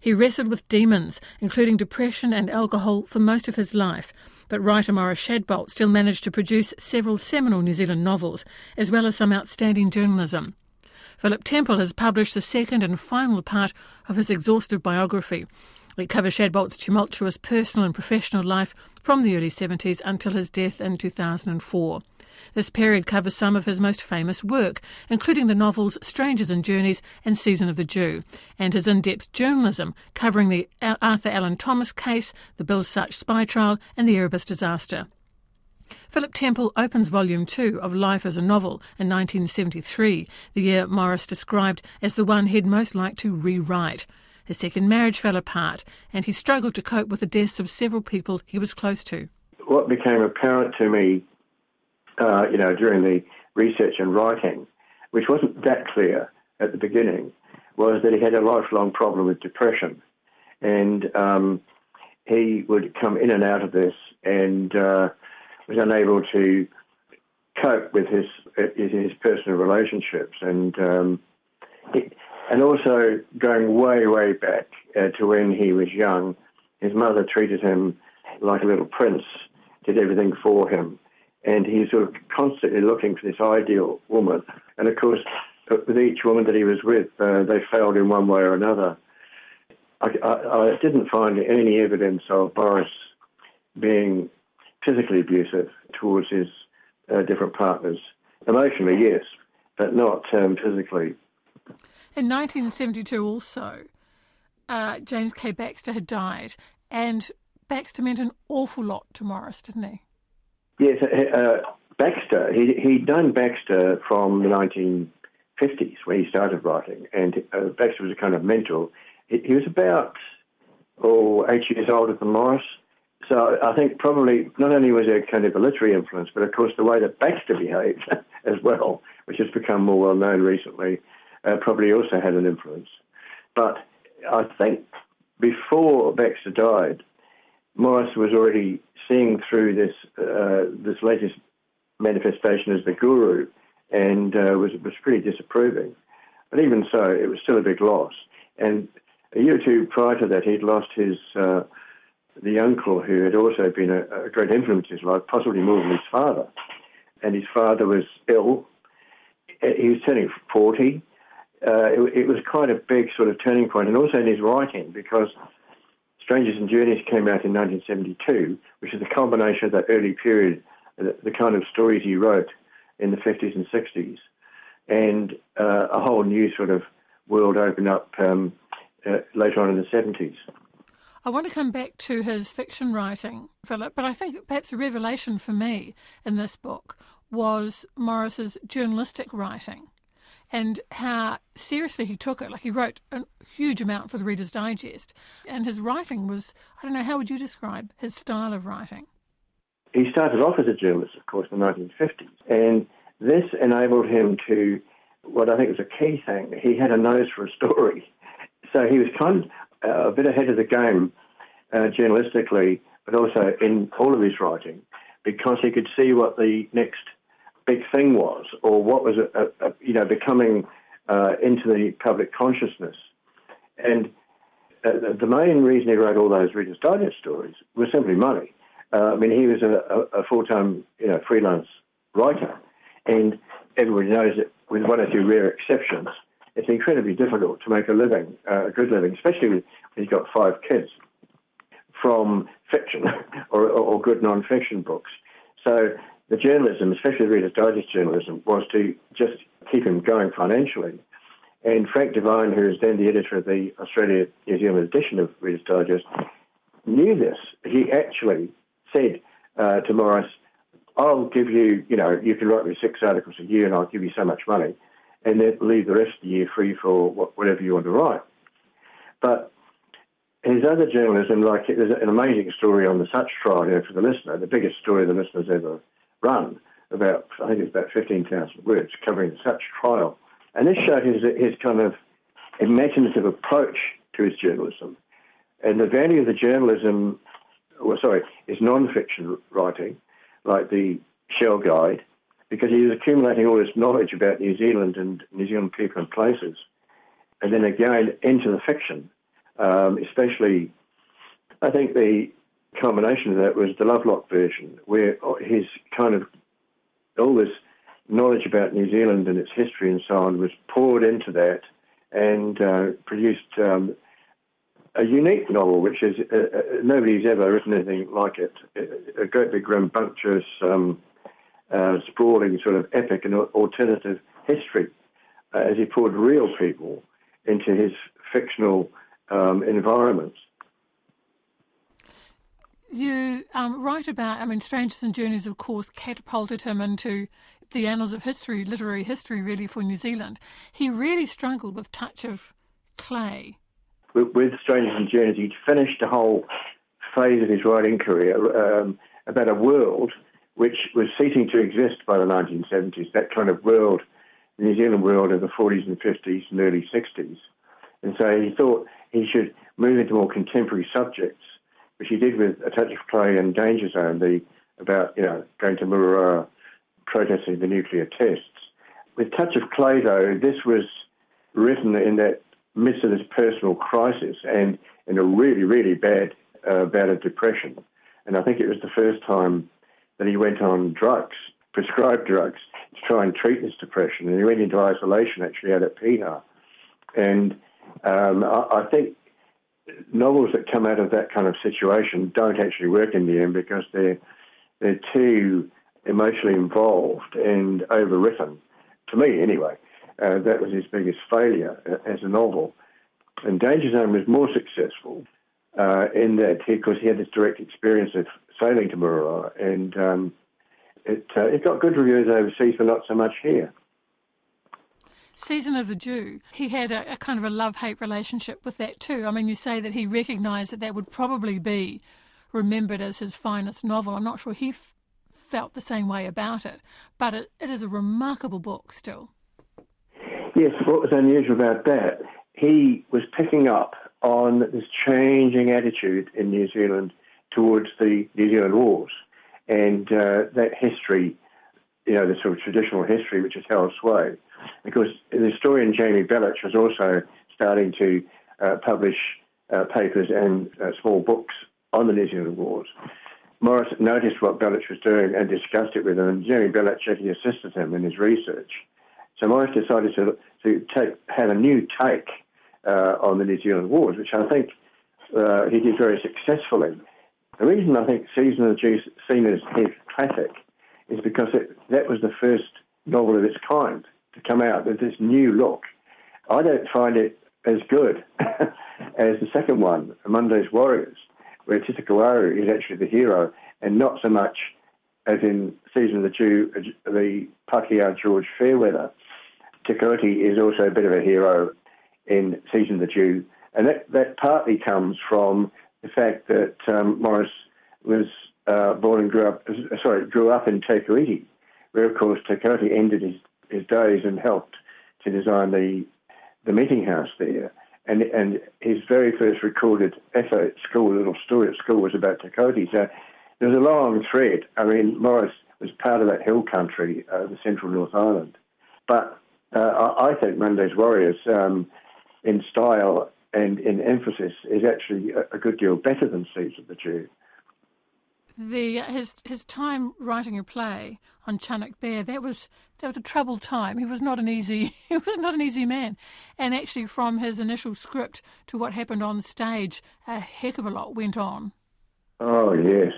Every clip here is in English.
He wrestled with demons, including depression and alcohol, for most of his life, but writer Maurice Shadbolt still managed to produce several seminal New Zealand novels, as well as some outstanding journalism. Philip Temple has published the second and final part of his exhaustive biography. It covers Shadbolt's tumultuous personal and professional life from the early 70s until his death in 2004. This period covers some of his most famous work, including the novels Strangers and Journeys and Season of the Jew, and his in depth journalism covering the Arthur Allan Thomas case, the Bill Sutch spy trial, and the Erebus disaster. Philip Temple opens Volume 2 of Life as a Novel in 1973, the year Maurice described as the one he'd most like to rewrite. His second marriage fell apart, and he struggled to cope with the deaths of several people he was close to. What became apparent to me, uh, you know, during the research and writing, which wasn't that clear at the beginning, was that he had a lifelong problem with depression, and um, he would come in and out of this, and uh, was unable to cope with his his personal relationships. And um, and also going way way back uh, to when he was young, his mother treated him like a little prince, did everything for him, and he's sort of constantly looking for this ideal woman. And of course, with each woman that he was with, uh, they failed in one way or another. I, I, I didn't find any evidence of Maurice being physically abusive towards his uh, different partners. Emotionally, yes, but not um, physically. In 1972, also, uh, James K. Baxter had died, and Baxter meant an awful lot to Maurice, didn't he? Yes, uh, uh Baxter, he, he'd known Baxter from the 1950s when he started writing, and uh, Baxter was a kind of mentor. He, he was about, oh, eight years older than Maurice, so I think probably not only was there kind of a literary influence, but of course the way that Baxter behaved as well, which has become more well known recently, uh, probably also had an influence. But I think before Baxter died, Maurice was already seeing through this uh, latest manifestation as the guru, and uh, was was pretty disapproving. But even so, it was still a big loss. And a year or two prior to that, he'd lost his uh, the uncle who had also been a, a great influence in his life, possibly more than his father. And his father was ill. He was turning 40. Uh, it, it, was quite a big sort of turning point, and also in his writing, because Strangers and Journeys came out in 1972, which is a combination of that early period, the, kind of stories he wrote in the 50s and 60s, and uh, a whole new sort of world opened up um, uh, later on in the 70s. I want to come back to his fiction writing, Philip, but I think perhaps a revelation for me in this book was Maurice's journalistic writing and how seriously he took it. Like he wrote a huge amount for the Reader's Digest, and his writing was, I don't know, how would you describe his style of writing? He started off as a journalist, of course, in the 1950s, and this enabled him to, what I think was a key thing, he had a nose for a story. So he was kind of uh, a bit ahead of the game uh, journalistically, but also in all of his writing, because he could see what the next big thing was, or what was a, a, a, you know becoming uh, into the public consciousness. And uh, the main reason he wrote all those Reader's Digest stories was simply money. Uh, I mean, he was a, a full-time, you know, freelance writer, and everybody knows that, with one or two rare exceptions, it's incredibly difficult to make a living, uh, a good living, especially when you've got five kids, from fiction or, or good non-fiction books. So the journalism, especially the Reader's Digest journalism, was to just keep him going financially. And Frank Devine, who is then the editor of the Australia New Zealand edition of Reader's Digest, knew this. He actually said uh, to Maurice, I'll give you, you know, you can write me six articles a year and I'll give you so much money and then leave the rest of the year free for whatever you want to write. But his other journalism, like there's an amazing story on the Sutch trial here for the listener, the biggest story the listener's ever run, about I think it's about 15,000 words covering the Sutch trial, and this showed his his kind of imaginative approach to his journalism, and the value of the journalism, well, sorry, his non-fiction writing, like the Shell Guide, because he was accumulating all this knowledge about New Zealand and New Zealand people and places. And then again into the fiction, um, especially, I think the culmination of that was the Lovelock version, where his kind of all this knowledge about New Zealand and its history and so on was poured into that and uh, produced um, a unique novel, which is uh, uh, nobody's ever written anything like it. A great big rambunctious, um, uh, sprawling sort of epic and alternative history, uh, as he poured real people into his fictional um, environments. You um, write about, I mean, Strangers and Journeys, of course, catapulted him into the annals of history, literary history, really, for New Zealand. He really struggled with Touch of Clay. With, with Strangers and Journeys, he'd finished a whole phase of his writing career um, about a world which was ceasing to exist by the 1970s, that kind of world, the New Zealand world of the 40s and 50s and early 60s. And so he thought he should move into more contemporary subjects, which he did with A Touch of Clay and Danger Zone, the about you know going to Mururoa, protesting the nuclear tests. With Touch of Clay, though, this was written in that midst of this personal crisis and in a really, really bad uh, bout of depression. And I think it was the first time that he went on drugs, prescribed drugs, to try and treat this depression. And he went into isolation actually out at Piha. And um, I, I think novels that come out of that kind of situation don't actually work in the end because they're they're too emotionally involved and overwritten. To me, anyway, uh, that was his biggest failure uh, as a novel. And Danger Zone was more successful uh, in that because he, he, had this direct experience of sailing to Mururoa, and um, it uh, it got good reviews overseas, but not so much here. Season of the Jew, he had a, a kind of a love hate relationship with that too. I mean, you say that he recognised that that would probably be remembered as his finest novel. I'm not sure he f- felt the same way about it, but it, it is a remarkable book still. Yes, what was unusual about that, he was picking up on this changing attitude in New Zealand towards the New Zealand wars and uh, that history, you know, the sort of traditional history which has held sway. Because the historian Jamie Belich was also starting to uh, publish uh, papers and uh, small books on the New Zealand wars. Maurice noticed what Belich was doing and discussed it with him, and Jamie Belich actually assisted him in his research. So Maurice decided to, to take, have a new take uh, on the New Zealand wars, which I think uh, he did very successfully. The reason I think Season of the Jew seen as his classic is because it, that was the first novel of its kind to come out with this new look. I don't find it as good as the second one, Monday's Warriors, where Tita is actually the hero, and not so much as in Season of the Jew, the Pakeha George Fairweather. Te is also a bit of a hero in Season the Jew, and that, that partly comes from the fact that um, Maurice was uh, born and grew up, sorry, grew up in Te where of course Te ended his his days and helped to design the the meeting house there. And and his very first recorded essay at school, little story at school, was about Te So there's a long thread. I mean, Maurice was part of that hill country, uh, the central North Island. But uh, I, I think Monday's Warriors, um, in style and in emphasis, is actually a, a good deal better than Season of the Jew the his his time writing a play on Chunuk Bair that was that was a troubled time. He was not an easy he was not an easy man, and actually from his initial script to what happened on stage, a heck of a lot went on. Oh yes,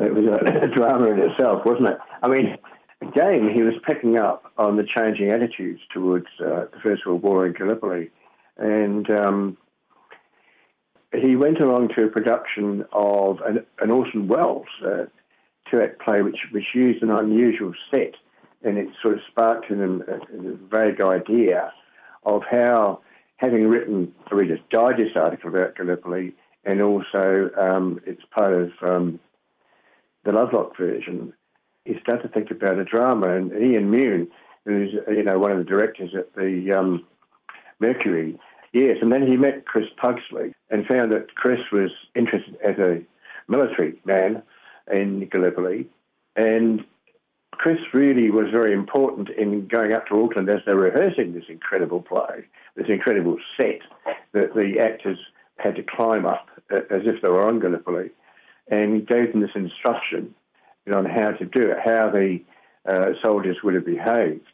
it was a, a drama in itself, wasn't it? I mean, again, he was picking up on the changing attitudes towards uh, the First World War in Gallipoli, and um, he went along to a production of an, an Orson Welles uh, two-act play, which, which used an unusual set, and it sort of sparked in him a, a vague idea of how, having written a Reader's Digest article about Gallipoli, and also um, it's part of um, the Lovelock version, he started to think about a drama. And Ian Mune, who's you know one of the directors at the um, Mercury, Yes, and then he met Chris Pugsley and found that Chris was interested as a military man in Gallipoli. And Chris really was very important in going up to Auckland as they're rehearsing this incredible play, this incredible set that the actors had to climb up as if they were on Gallipoli, and he gave them this instruction you on how to do it, how the uh, soldiers would have behaved.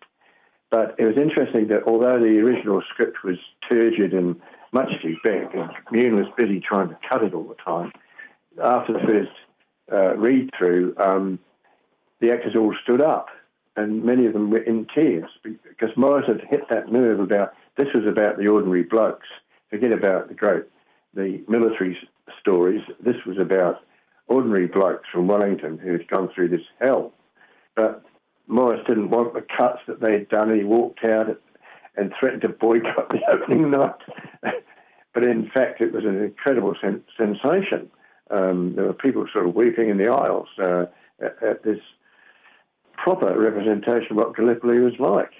But it was interesting that although the original script was turgid and much too big, and Mune was busy trying to cut it all the time, after the first uh, read through, um, the actors all stood up, and many of them were in tears because Maurice had hit that nerve about this was about the ordinary blokes. Forget about the great, the military stories. This was about ordinary blokes from Wellington who had gone through this hell. But Maurice didn't want the cuts that they had done, he walked out and threatened to boycott the opening night. but in fact, it was an incredible sen- sensation. Um, there were people sort of weeping in the aisles uh, at, at, this proper representation of what Gallipoli was like.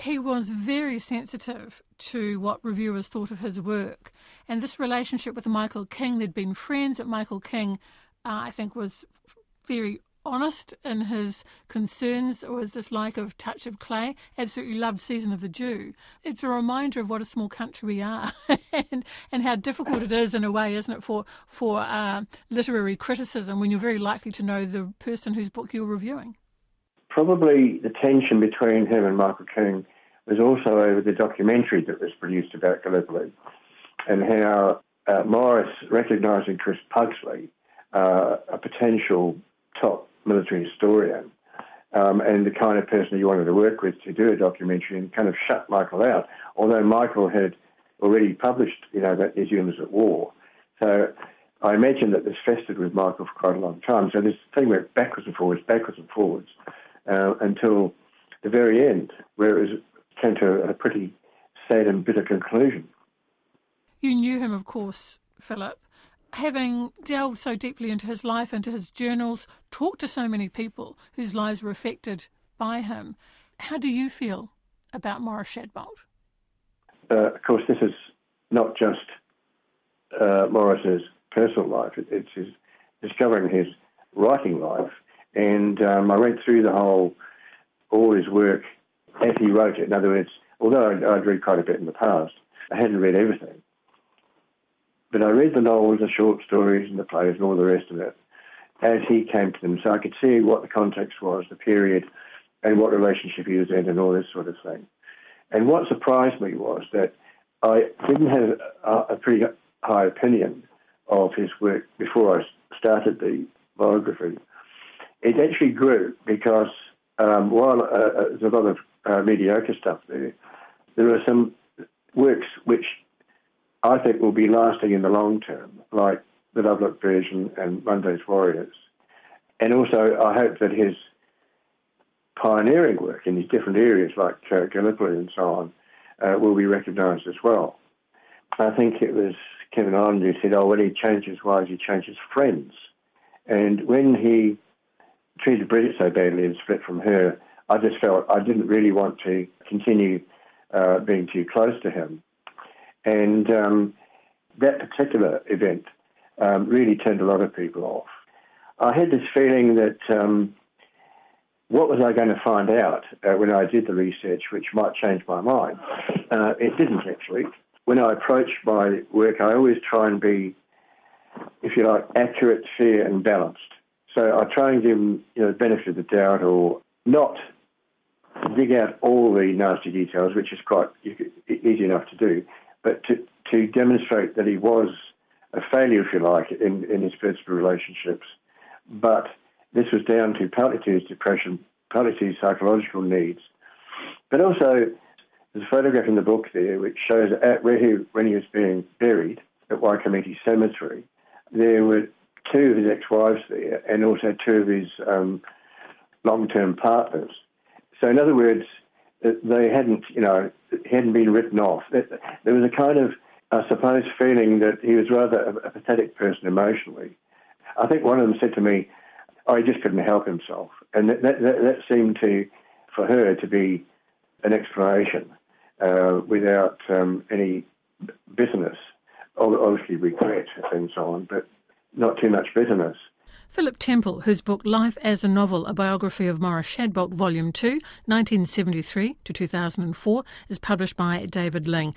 He was very sensitive to what reviewers thought of his work. And this relationship with Michael King, they'd been friends, but Michael King, uh, I think, was very honest in his concerns or his dislike of Touch of Clay. Absolutely loved Season of the Jew. It's a reminder of what a small country we are and, and how difficult it is, in a way, isn't it, for, for uh, literary criticism when you're very likely to know the person whose book you're reviewing. Probably the tension between him and Michael King was also over the documentary that was produced about Gallipoli and how uh, Maurice, recognising Chris Pugsley, uh, a potential top military historian um, and the kind of person he wanted to work with to do a documentary and kind of shut Michael out, although Michael had already published, you know, that New Zealanders at war. So I imagine that this festered with Michael for quite a long time. So this thing went backwards and forwards, backwards and forwards, uh, until the very end, where it was, came to a pretty sad and bitter conclusion. You knew him, of course, Philip having delved so deeply into his life, into his journals, talked to so many people whose lives were affected by him, how do you feel about Maurice Shadbolt? Uh, of course, this is not just uh, Maurice's personal life, it's his discovering his writing life. And um, I read through the whole, all his work as he wrote it. In other words, although I'd, I'd read quite a bit in the past, I hadn't read everything. But I read the novels, the short stories, and the plays, and all the rest of it as he came to them, so I could see what the context was, the period, and what relationship he was in, and all this sort of thing. And what surprised me was that I didn't have a, a pretty high opinion of his work before I started the biography. It actually grew because um, while uh, uh there's a lot of uh, mediocre stuff there, there are some works which I think will be lasting in the long term, like the Lovelock version and Monday's Warriors. And also, I hope that his pioneering work in these different areas, like uh, Gallipoli and so on, uh, will be recognised as well. I think it was Kevin Ireland who said, oh, when he changes wives, he changes friends. And when he treated Bridget so badly and split from her, I just felt I didn't really want to continue uh, being too close to him. And um, that particular event um, really turned a lot of people off. I had this feeling that um, what was I going to find out uh, when I did the research, which might change my mind? Uh, it didn't actually. When I approach my work, I always try and be, if you like, accurate, fair, and balanced. So I try and give them, you know, the benefit of the doubt, or not dig out all the nasty details, which is quite easy enough to do, but to, to demonstrate that he was a failure, if you like, in, in his personal relationships. But this was down to partly to his depression, partly to his psychological needs. But also, there's a photograph in the book there which shows at where he, when he was being buried at Waikumete Cemetery, there were two of his ex-wives and also two of his um, long-term partners. So, in other words, they hadn't, you know, hadn't been written off. There was a kind of, I suppose, feeling that he was rather a, pathetic person emotionally. I think one of them said to me, "Oh, he just couldn't help himself," and that that, that seemed to, for her, to be an explanation uh, without um, any bitterness, obviously regret and so on, but not too much bitterness. Philip Temple, whose book Life as a Novel, a biography of Maurice Shadbolt, Volume 2, 1973 to 2004, is published by David Ling.